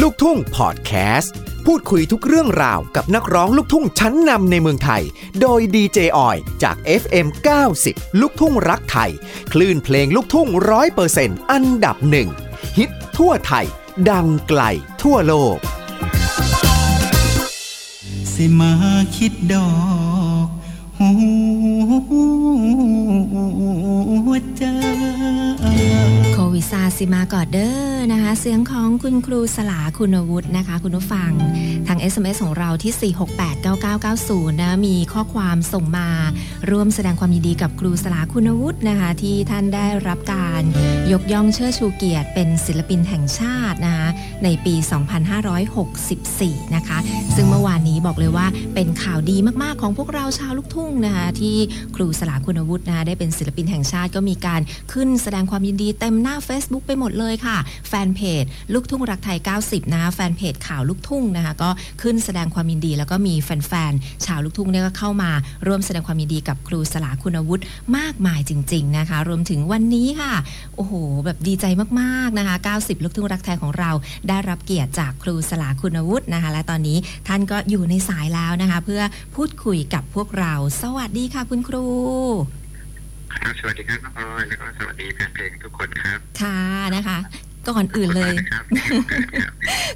ลูกทุ่งพอดแคสต์ พูดคุยทุกเรื่องราวกับนักร้องลูกทุ่งชั้นนำในเมืองไทย โดยดีเจออยจาก FM 90 ลูกทุ่งรักไทย คลื่นเพลงลูกทุ่งร้อยเปอร์เซ็นต์อันดับหนึ่งฮิตทั่วไทย ดังไกลทั่วโลก สิมาคิดดอกหัวใจโควิดซาสิมากอดเด้อ นะคะ เสียงของคุณครูสลาคุณวุฒินะคะ คุณผู้ฟังทาง SMS ของเราที่ 4689990 นะมีข้อความส่งมา ร่วมแสดงความยินดีกับครูสลาคุณวุฒินะคะ ที่ท่านได้รับการยกย่องเชิดชูเกียรติ เป็นศิลปินแห่งชาตินะคะในปี 2564 นะคะ ซึ่งเมื่อวานนี้บอกเลยว่าเป็นข่าวดีมากๆของพวกเราชาวลูกทุ่งนะคะที่ครูสลาคุณวุฒินะะได้เป็นศิลปินแห่งชาติก็มีการขึ้นแสดงความยินดีเต็มหน้า Facebook ไปหมดเลยค่ะ แฟนเพจลูกทุ่งรักไทย 90นะคะแฟนเพจข่าวลูกทุ่งนะคะก็ขึ้นแสดงความยินดี แล้วก็มีแฟนๆชาวลูกทุ่งเนี่ยก็เข้ามาร่วมแสดงความยินดีกับครูสลาคุณวุฒิมากมายจริง ๆนะคะ รวมถึงวันนี้ค่ะ โอ้โห แบบดีใจมากๆนะคะ 90 ลูกทุ่งรักไทยของเรา ได้รับเกียรติจากครูสลาคุณวุฒินะคะ และตอนนี้ท่านก็อยู่ในสายแล้วนะคะ เพื่อพูดคุยกับพวกเรา สวัสดีค่ะคุณครูครับสวัสดีครับน้องออยแล้วก็สวัสดีแฟนเพลงทุกคนครับ ค่ะนะคะ ก่อนอื่นเลย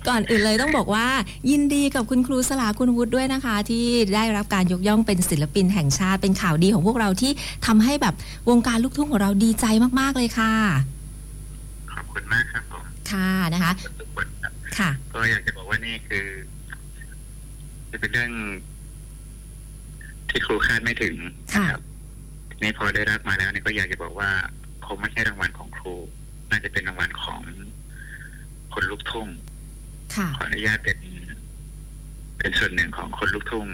ก่อนอื่นเลยต้องบอกว่า ยินดีกับคุณครูสลาคุณวุฒิด้วยนะคะ ที่ได้รับการยกย่องเป็นศิลปินแห่งชาติเป็นข่าวดีของพวกเราที่ทำให้แบบวงการลูกทุ่งของเราดีใจมาก ๆ เลยค่ะ ขอบคุณมากครับผมค่ะนะคะค่ะ ก็อยากจะบอกว่านี่คือ จะเป็นเรื่อง ที่ครูคาดไม่ถึงค่ะนี่พอได้รับมาแล้วนี่ก็อยากจะบอกว่าคงไม่ใช่รางวัลของครู น่าจะเป็นรางวัลของคนลูกทุ่งค่ะขออนุญาตเป็น เป็นส่วนหนึ่งของคนลูกทุ่ง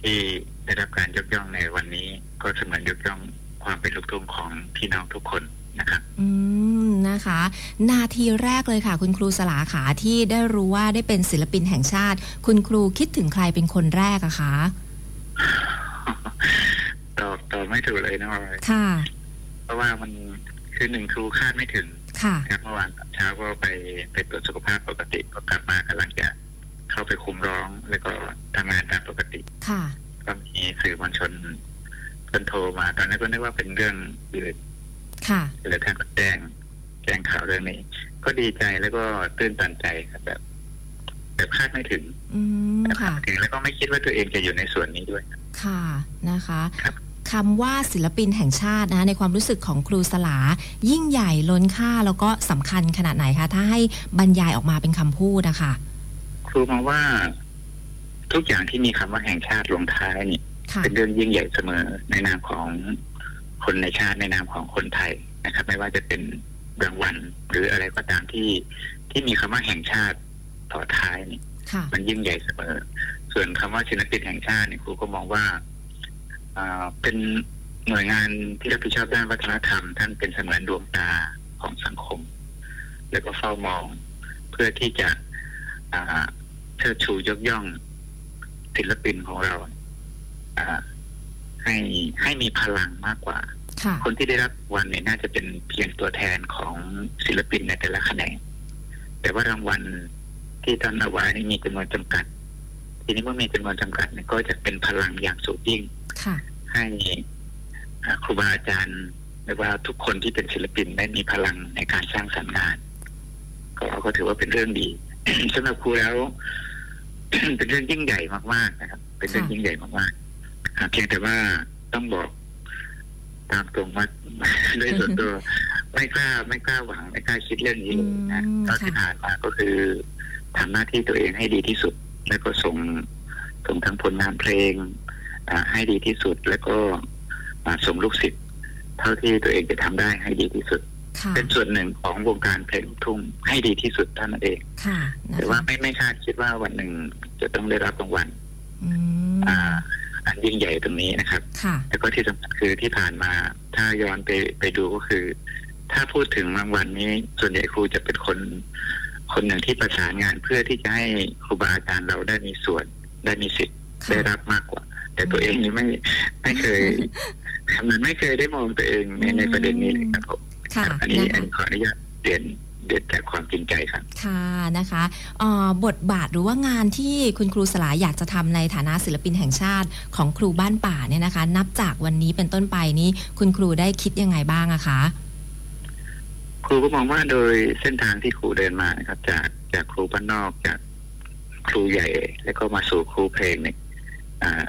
ที่ได้รับการยกย่องในวันนี้ ก็เสมือนยกย่องความเป็นลูกทุ่งของพี่น้องทุกคนนะครับอืมนะคะ นาทีแรกเลยค่ะ คุณครูสลาขาที่ได้รู้ว่าได้เป็นศิลปินแห่งชาติ คุณครูคิดถึงใครเป็นคนแรกอะคะตอบตอบไม่ถูกเลยนะออยค่ะ เพราะว่ามันคือหนึ่งครูคาดไม่ถึง ค่ะนะครับเมื่อวานตอนเช้าก็ไปไปตรวจสุขภาพปกติก็กลับมากำลังจะเข้าไปคุมร้องแล้วก็ทำงานตามปกติ ค่ะ ก็มีสื่อมวลชนเพิ่นโทรมาตอนนั้นก็นึกว่าเป็นเรื่องอื่นค่ะเลยท่านก็แจ้งแจ้งข่าวเรื่องนี้ ก็ดีใจแล้วก็ตื้นตันใจครับแบบแบบคาดไม่ถึง อืมแบบคาค่ะดไม่ถึงแล้วก็ไม่คิดว่าตัวเองจะอยู่ในส่วนนี้ด้วย ค่ะนะคะ ครับคำว่าศิลปินแห่งชาตินะในความรู้สึกของครูสลา ยิ่งใหญ่ล้นค่าแล้วก็สำคัญขนาดไหนคะ ถ้าให้บรรยายออกมาเป็นคำพูดนะคะครูมองว่า ทุกอย่างที่มีคำว่าแห่งชาติลงท้ายนี่ค่ะเป็นเรื่องยิ่งใหญ่เสมอในนามของคนในชาติในนามของคนไทยนะครับ ไม่ว่าจะเป็นรางวัลหรืออะไรก็ตามที่ที่มีคำว่าแห่งชาติต่อท้ายนี่ค่ะมันยิ่งใหญ่เสมอ ส่วนคำว่าศิลปินแห่งชาติเนี่ยครูก็มองว่าอ่า เป็นหน่วยงานที่รับผิดชอบด้านวัฒนธรรม ท่านเป็นเสมือนดวงตาของสังคม แล้วก็เฝ้ามองเพื่อที่จะอ่าเชิดชูยกย่องศิลปินของเราอ่าให้ให้มีพลังมากกว่าค่ะคนที่ได้รับรางวันเนี่ยน่าจะเป็นเพียงตัวแทนของศิลปินในแต่ละแขนงแต่ว่ารางวัลที่ท่านเอาไว้นี่มีจำนวนจำกัด ทีนี้เมื่อมีจำนวนจำกัดเนี่ยก็จะเป็นพลังอย่างสูงยิ่ง ค่ะ ให้อ่าครูบาอาจารย์หรือว่าทุกคนที่เป็นศิลปินได้มีพลังในการสร้างสรรค์งาน ก็ก็ถือว่าเป็นเรื่องดีสำหรับครูแล้ว เป็นเรื่องยิ่งใหญ่มากๆนะครับ เป็นเรื่องค่ะยิ่งใหญ่มากๆอ่าเพียงแต่ว่าต้องบอกตามตรงว่าด้วยส่วนตัวไม่กล้าไม่กล้าหวังไม่กล้าคิดเรื่องนี้เลยนะอืมก็ที่ค่ะผ่านมาก็คือทำหน้าที่ตัวเองให้ดีที่สุด แล้วก็ส่งส่งทั้งผลงานเพลงอ่า ให้ดีที่สุด แล้วก็อ่าส่งลูกศิษย์เท่าที่ตัวเองจะทำได้ให้ดีที่สุดค่ะเป็นส่วนหนึ่งของวงการเพลงลูกทุ่งให้ดีที่สุดเท่านั้นเองค่ะนะแต่ว่าคะไม่ไม่คาดคิดว่าวันหนึ่งจะต้องได้รับรางวัลอืมอ่าอันยิ่งใหญ่ตรงนี้นะครับค่ะแล้วก็ที่สำคัญคือที่ผ่านมา ถ้าย้อนไปไปดูก็คือ ถ้าพูดถึงรางวัลนี้ ส่วนใหญ่ครูจะเป็นคน คนหนึ่งที่ประสานงานเพื่อที่จะให้ครูบาอาจารย์เราได้มีส่วนได้มีสิทธิ์ค่ะได้รับมากกว่า แต่ตัวเองนี่ไม่ไม่เคยมันไม่เคยได้มองตัวเองในในประเด็นนี้เลยครับผมค่ะอันนี้นะอันคะนี้ขออนุญาตเรียนเรียนจากความจริงใจครับ ค่ะค่ะนะคะเอ่อบทบาทหรือว่างานที่คุณครูสลาอยากจะทำในฐานะศิลปินแห่งชาติของครูบ้านป่าเนี่ยนะคะ นับจากวันนี้เป็นต้นไปนี้คุณครูได้คิดยังไงบ้างอะคะ ครูก็มองว่าโดยเส้นทางที่ครูเดินมานะครับ จากจากครูบ้านนอกจากครูใหญ่ แล้วก็มาสู่ครูเพลงเนี่ยอ่า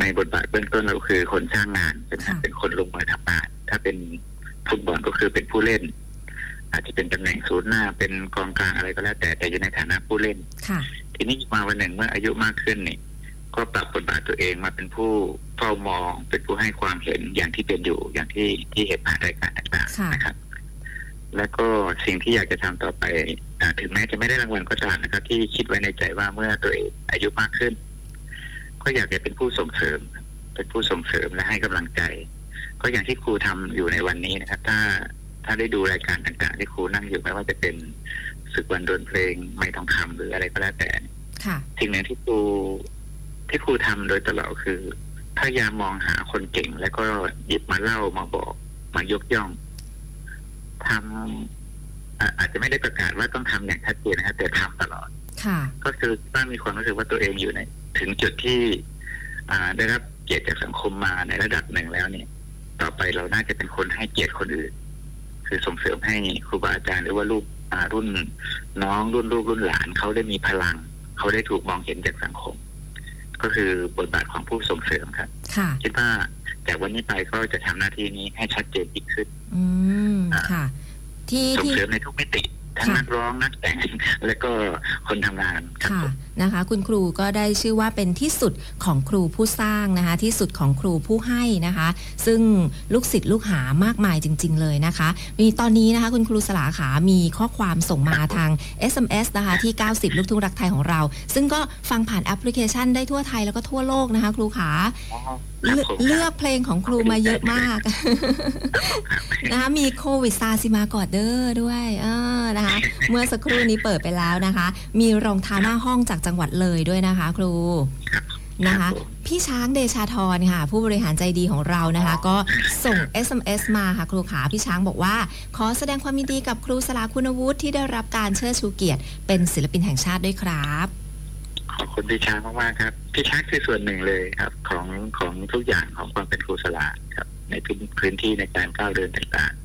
ในบทบาทเบื้องต้นเราคือคนสร้างงานเป็นค่ะเป็นคนลงมือทำงาน ถ้าเป็นฟุตบอลก็คือเป็นผู้เล่น อาจจะเป็นตำแหน่งศูนย์หน้า เป็นกองกลางอะไรก็แล้วแต่แต่อยู่ในฐานะผู้เล่น ค่ะ ทีนี้มาวันหนึ่งเมื่ออายุมากขึ้นนี่ก็ปรับบทบาทตัวเองมาเป็นผู้เฝ้ามองเป็นผู้ให้ความเห็นอย่างที่เป็นอยู่อย่างที่ที่เห็นผ่านรายการต่างค่ะ ๆนะครับ แล้วก็สิ่งที่อยากจะทำต่อไปอ่าถึงแม้จะไม่ได้รางวัลก็ตามนะครับ ที่คิดไว้ในใจว่าเมื่อตัวเองอายุมากขึ้น ก็อยากจะเป็นผู้ส่งเสริม เป็นผู้ส่งเสริมและให้กำลังใจ ก็อย่างที่ครูทำอยู่ในวันนี้นะครับ ถ้าถ้าได้ดูรายการต่างๆที่ครูนั่งอยู่ไม่ว่าจะเป็นศึกวันดนเพลงไม่ทองคำหรืออะไรก็แล้วแต่ค่ะสิ่งหนึ่งที่ครูที่ครูทำโดยตลอดคือพยายามมองหาคนเก่ง แล้วก็หยิบมาเล่ามาบอกมายกย่องทำอะอาจจะไม่ได้ประกาศว่าต้องทำอย่างชัดเจนนะครับแต่ทำตลอดค่ะ ก็คือบ้านมีความรู้สึกว่าตัวเองอยู่ใน ถึงจุดที่อ่าได้รับเกียรติจากสังคมมาในระดับหนึ่งแล้วเนี่ย ต่อไปเราน่าจะเป็นคนให้เกียรติคนอื่น คือส่งเสริมให้ครูบาอาจารย์หรือว่าลูกอ่ารุ่นน้องรุ่นลูกรุ่นหลานเขาได้มีพลัง เขาได้ถูกมองเห็นจากสังคม ก็คือบทบาทของผู้ส่งเสริมครับค่ะคิดว่าจากวันนี้ไปก็จะทำหน้าที่นี้ให้ชัดเจนยิ่งขึ้น อืมค่ะ ที่ส่งที่เสริมในทุกมิติ ทั้งค่ะนักร้องนักแต่ง และก็คนทำงานครับค่ะผมนะคะ คุณครูก็ได้ชื่อว่าเป็นที่สุดของครูผู้สร้างนะคะ ที่สุดของครูผู้ให้นะคะ ซึ่งลูกศิษย์ลูกหามากมายจริง ๆ เลยนะคะ มีตอนนี้นะคะ คุณครูสลาขามีข้อความส่งมาทาง SMS นะคะที่ 90 ลูกทุ่งรักไทยของเรา ซึ่งก็ฟังผ่านแอปพลิเคชันได้ทั่วไทยแล้วก็ทั่วโลกนะคะ ครูขาครับเลือกผมเลือกเพลงของครูมาเยอะมากนะคะมีโควิดซาสิมากอดเด้อด้วยเออนะคะ เมื่อสักครู่นี้เปิดไปแล้วนะคะ มีรองเท้าหน้าห้องจากจังหวัดเลยด้วยนะคะ ครูครับนะคะผมพี่ช้างเดชาธรค่ะ ผู้บริหารใจดีของเรานะคะ ก็ส่ง SMS มาค่ะครูขาพี่ช้างบอกว่า ขอแสดงความยินดีกับครูสลาคุณวุฒิที่ได้รับการเชิดชูเกียรติ เป็นศิลปินแห่งชาติด้วยครับขอบคุณพี่ช้างมากๆครับพี่ช้างคือส่วนหนึ่งเลยครับ ของของทุกอย่างของความเป็นครูสลาครับ ในพื้นพื้นที่ในการก้าวเดินต่างๆ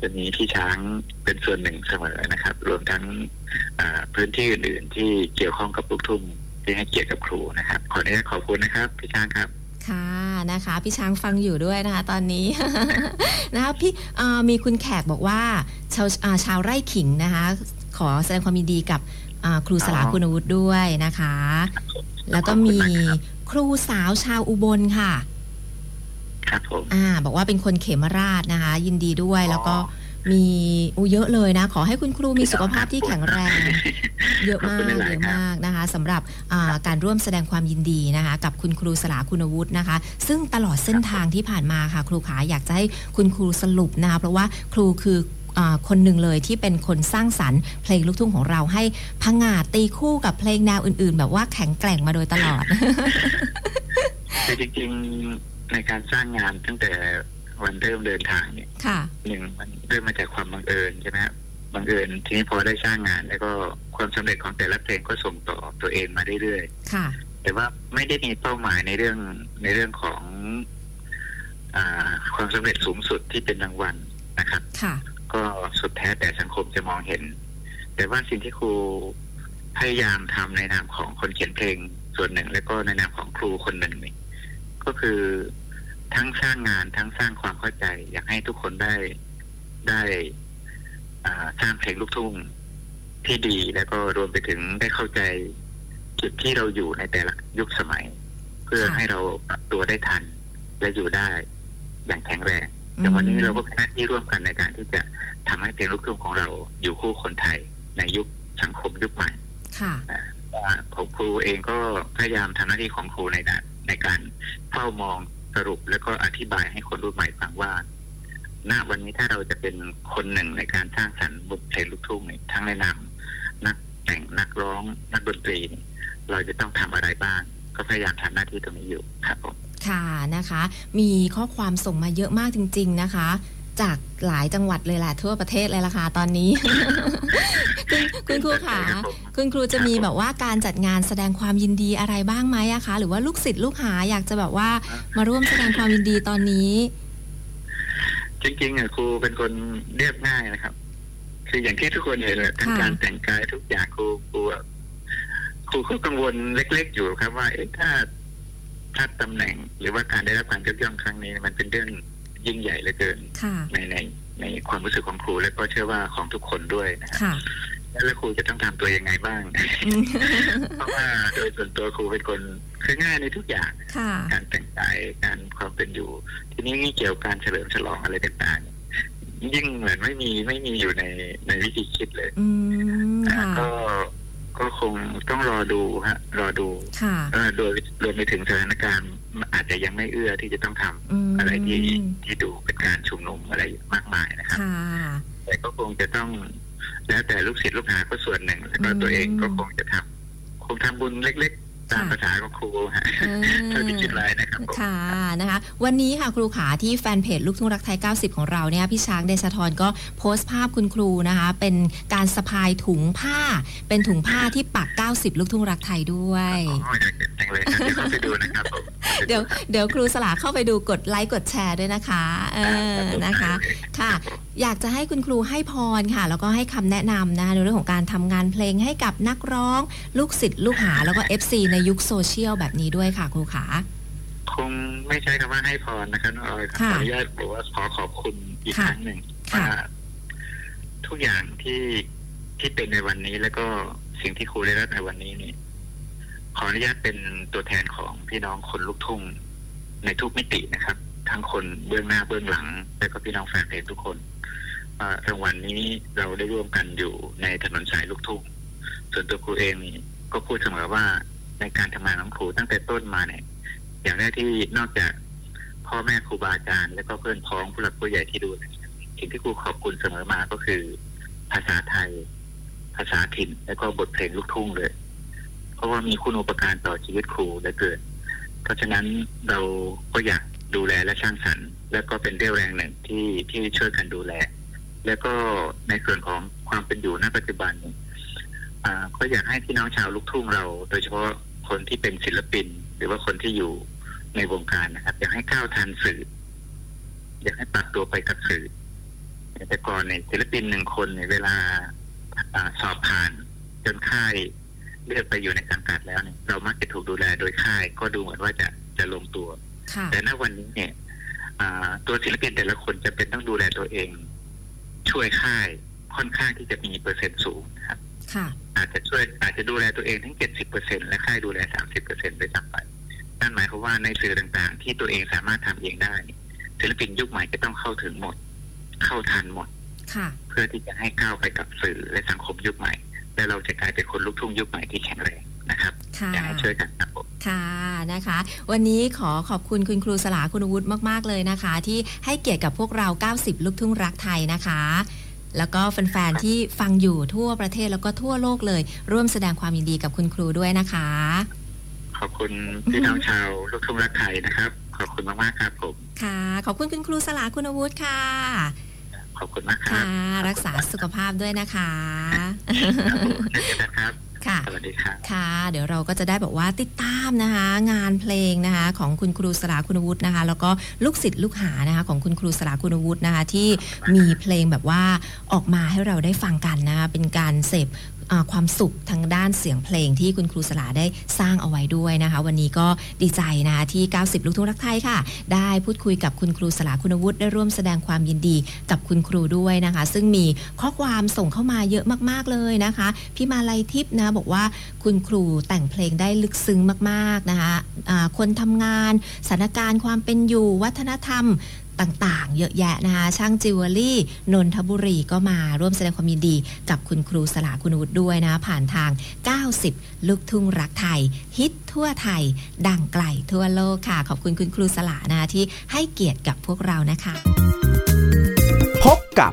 จะมีพี่ช้างเป็นส่วนหนึ่งเสมอนะครับ รวมทั้งอ่าพื้นที่อื่นๆ ที่เกี่ยวข้องกับลูกทุ่งที่ให้เกียรติกับครูนะครับ ขออนุญาตขอบคุณนะครับ พี่ช้างครับค่ะนะคะ พี่ช้างฟังอยู่ด้วยนะคะ ตอนนี้นะคะพี่เอ่อมีคุณแขกบอกว่าชาวอ่าชาวไร่ขิงนะคะ ขอแสดงความยินดีกับอ่าครูสลาอ๋อคุณวุฒิด้วยนะคะ แล้วก็มีครูสาวชาวอุบลค่ะ ครับผมอ่า บอกว่าเป็นคนเขมราชนะคะ ยินดีด้วยอ๋อแล้วก็มีอูเยอะเลยนะ ขอให้คุณครูมีสุขภาพที่แข็งแรง เยอะขอบมากคุณหลาเยยอะๆครับมากนะคะสำหรับอ่าการร่วมแสดงความยินดีนะคะ กับคุณครูสลาคุณวุฒินะคะ ซึ่งตลอดเส้นทางที่ผ่านมาค่ะ ครูขาอยากจะให้คุณครูสรุปนะคะเพราะว่าครูคืออาคนหนึ่งเลยที่เป็นคนสร้างสรรค์เพลงลูกทุ่งของเราให้พังงาดตีคู่กับเพลงแนวอื่น ๆ แบบว่าแข็งแกร่งมาโดยตลอดคือจริงๆ ในการสร้างงานตั้งแต่วันเริ่มเดินทางเนี่ยค่ะ หนึ่งมันเริ่มมาจากความบังเอิญใช่ไหมครับบังเอิญทีนี้พอได้สร้างงาน แล้วก็ความสำเร็จของแต่ละเพลงก็ส่งต่อตัวเองมาเรื่อยค่ะๆแต่ว่าไม่ได้มีเป้าหมายในเรื่องในเรื่องของอาความสำเร็จสูงสุดที่เป็นรางวัลนะครับค่ะ ก็สุดแท้แต่สังคมจะมองเห็น แต่ว่าสิ่งที่ครูพยายามทำในนามของคนเขียนเพลงส่วนหนึ่ง แล้วก็ในนามของครูคนหนึ่งนี่ ก็คือทั้งสร้างงานทั้งสร้างความเข้าใจ อยากให้ทุกคนได้ได้อ่าสร้างเพลงลูกทุ่งที่ดีแล้วก็รวมไปถึงได้เข้าใจจุดที่เราอยู่ในแต่ละยุคสมัย เพื่อค่ะให้เราปรับตัวได้ทัน และอยู่ได้อย่างแข็งแรงแต่วันนี้เราก็มีหน้าที่ร่วมกันในการที่จะทำให้เพลงลูกทุ่งของเราอยู่คู่คนไทยในยุคสังคมยุคใหม่ค่ะว่าผมครูเองก็พยายามทำหน้าที่ของครูในการ ในการเฝ้ามองสรุปแล้วก็อธิบายให้คนรุ่นใหม่ฟังว่าณวันนี้ถ้าเราจะเป็นคนหนึ่งในการสร้างสรรค์บทเพลงลูกทุ่งเนี่ยทั้งในนามนักแต่งนักร้อง นักดนตรี เราจะต้องทำอะไรบ้าง ก็พยายามทำหน้าที่ตรงนี้อยู่ครับผมค่ะนะคะ มีข้อความส่งมาเยอะมากจริง ๆนะคะ จากหลายจังหวัดเลยแหละทั่วประเทศเลยล่ะค่ะตอนนี้ คุณคุณครูขารับผมคุณครูจะมีครับผมแบบว่าการจัดงานแสดงความยินดีอะไรบ้างไหมอะคะ หรือว่าลูกศิษย์ลูกหาอยากจะแบบว่ามาร่วมแสดงความยินดีตอนนี้ จริงๆอะครูเป็นคนเรียบง่ายนะครับ คืออย่างที่ทุกคนเห็นเลยทั้งค่ะการแต่งกายทุกอย่างครูครูอะครูก็กังวลเล็ก ๆ อยู่ครับว่าเอ๊ะถ้าถ้าตำแหน่ง หรือว่าการได้รับการยกย่องครั้งนี้ มันเป็นเรื่องยิ่งใหญ่เหลือเกินค่ะในในในความรู้สึกของครูและก็เชื่อว่าของทุกคนด้วยนะครับค่ะ แล้วครูจะต้องทำตัวยังไงบ้างอืมเพราะว่าโดยส่วนตัวครูเป็นคนคือง่ายในทุกอย่างค่ะการแต่งกายการความเป็นอยู่ ทีนี้นี่เกี่ยวกับการเฉลิมฉลองอะไรต่างๆยิ่งเหมือนไม่มีไม่มีอยู่ในในวิธีคิดเลยอืมอ่าค่ะก็ก็คงต้องรอดูฮะ รอดูค่ะเออโดยรวมไปถึงสถานการณ์อาจจะยังไม่เอื้อที่จะต้องทำอืมอะไรที่ที่ดูเป็นการชุมนุมอะไรมากมายนะครับค่ะแต่ก็คงจะต้อง แล้วแต่ลูกศิษย์ลูกหาก็ส่วนหนึ่งแล้วก็อืมตัวเองก็คงจะทำคงทำบุญเล็กๆตามค่ะภาษาของครูฮะเออเท่าที่คิดไว้นะครับผมค่ะนะคะ วันนี้ค่ะครูขาที่แฟนเพจลูกทุ่งรักไทย 90 ของเราเนี่ยพี่ช้างเดชธรก็โพสต์ภาพคุณครูนะคะ เป็นการสะพายถุงผ้า เป็นถุงผ้าที่ปัก 90 ลูกทุ่งรักไทยด้วยโอ้ยอยากเห็นจังเลยครับเดี๋ยวเข้าไปดูนะครับผม เดี๋ยวเดี๋ยวครูสลาเข้าไปดูกดไลค์กดแชร์ด้วยนะคะ เออนะคะ ค่ะ อยากจะให้คุณครูให้พรค่ะ แล้วก็ให้คำแนะนำนะคะในเรื่องของการทำงานเพลงให้กับนักร้อง ลูกศิษย์ลูกหาแล้วก็ FC ในยุคโซเชียลแบบนี้ด้วยค่ะครูขาคงไม่ใช้คำว่าให้พรนะครับน้องออยครับค่ะขออนุญาตบอกว่าขอขอบคุณอีกค่ะครั้งหนึ่งค่ะว่าทุกอย่างที่ที่เป็นในวันนี้แล้วก็สิ่งที่ครูได้รับในวันนี้นี่ ขออนุญาตเป็นตัวแทนของพี่น้องคนลูกทุ่งในทุกมิตินะครับ ทั้งคนเบื้องหน้าเบื้องหลัง และก็พี่น้องแฟนเพลงทุกคนว่ารางวัลนี้เราได้ร่วมกันอยู่ในถนนสายลูกทุ่งส่วนตัวครูเองก็พูดเสมอว่าในการทำงานของครูตั้งแต่ต้นมาเนี่ย อย่างแรกที่นอกจากพ่อแม่ครูบาอาจารย์ และก็เพื่อนพ้องผู้หลักผู้ใหญ่ที่ดูสิ่งที่ครูขอบคุณเสมอมาก็คือ ภาษาไทย ภาษาถิ่น และก็บทเพลงลูกทุ่งเลย เพราะว่ามีคุณอุปการต่อชีวิตครูเหลือเกินเพราะฉะนั้นเราก็อยากดูแลและสร้างสรรค์และก็เป็นเรี่ยวแรงหนึ่งที่ที่ช่วยกันดูแล แล้วก็ในส่วนของความเป็นอยู่ณปัจจุบันอ่าก็อยากให้พี่น้องชาวลูกทุ่งเรา โดยเฉพาะคนที่เป็นศิลปิน หรือว่าคนที่อยู่ในวงการนะครับ อยากให้ก้าวทันสื่อ อยากให้ปรับตัวไปกับสื่อแต่ก่อนเนี่ยศิลปินหนึ่งคนเนี่ยเวลาอาสอบผ่านจนค่าย เลือกไปอยู่ในสังกัดแล้วเนี่ยเรามักจะถูกดูแลโดยค่าย ก็ดูเหมือนว่าจะจะลงตัวค่ะแต่ณวันนี้เนี่ยอ่าตัวศิลปินแต่ละคนจะเป็นต้องดูแลตัวเอง ช่วยค่ายค่อนข้างที่จะมีเปอร์เซ็นต์สูงนะครับค่ะอาจจะช่วยอาจจะดูแลตัวเองทั้งเจ็ดสิบเปอร์เซ็นและค่ายดูแลสามสิบเปอร์เซ็นต์ไปซ้ำไปนั่นหมายความว่าในสื่อต่างๆ ที่ตัวเองสามารถทำเองได้ศิลปินยุคใหม่จะต้องเข้าถึงหมด เข้าทันหมดค่ะเพื่อที่จะให้ก้าวไปกับสื่อและสังคมยุคใหม่ และเราจะกลายเป็นคนลูกทุ่งยุคใหม่ที่แข็งแรงนะครับค่ะอยากให้ช่วยกันครับผมค่ะนะคะ วันนี้ขอขอบคุณคุณครูสลาคุณวุฒิมาก ๆ เลยนะคะ ที่ให้เกียรติกับพวกเรา 90 ลูกทุ่งรักไทยนะคะแล้วก็แฟนๆที่ฟังอยู่ทั่วประเทศแล้วก็ทั่วโลกเลย ร่วมแสดงความยินดีกับคุณครูด้วยนะคะ ขอบคุณพี่น้องชาวลูกทุ่งรักไทยนะครับ ขอบคุณมากๆครับผมค่ะ ขอบคุณคุณครูสลาคุณวุฒิค่ะ ขอบคุณมากครัค่ะบรักษาสุขภาพด้วยนะคะครับผมเจอกันนะครับค่ะสวัสดีครับค่ะ เดี๋ยวเราก็จะได้แบบว่าติดตามนะคะ งานเพลงนะคะ ของคุณครูสลาคุณวุฒินะคะ แล้วก็ลูกศิษย์ลูกหานะคะ ของคุณครูสลาคุณวุฒินะคะ ที่มีเพลงแบบว่าออกมาให้เราได้ฟังกันนะคะเป็นการเสพอ่า ความสุขทางด้านเสียงเพลงที่คุณครูสลาได้สร้างเอาไว้ด้วยนะคะ วันนี้ก็ดีใจนะคะที่ 90 ลูกทุ่งรักไทยค่ะ ได้พูดคุยกับคุณครูสลาคุณวุฒิได้ร่วมแสดงความยินดีกับคุณครูด้วยนะคะ ซึ่งมีข้อความส่งเข้ามาเยอะมาก ๆ เลยนะคะพี่มาลัยทิพย์นะบอกว่าคุณครูแต่งเพลงได้ลึกซึ้งมาก ๆ นะคะอ่าคนทำงานสถานการณ์ความเป็นอยู่วัฒนธรรม ต่างๆ เยอะแยะนะคะ ช่างจิวเวลรี่นนทบุรีก็มาร่วมแสดงความยินดีกับคุณครูสลาคุณวุฒิด้วยนะ ผ่านทาง 90 ลูกทุ่งรักไทย ฮิตทั่วไทย ดังไกลทั่วโลกค่ะ ขอบคุณคุณครูสลานะที่ให้เกียรติกับพวกเรานะคะ พบกับ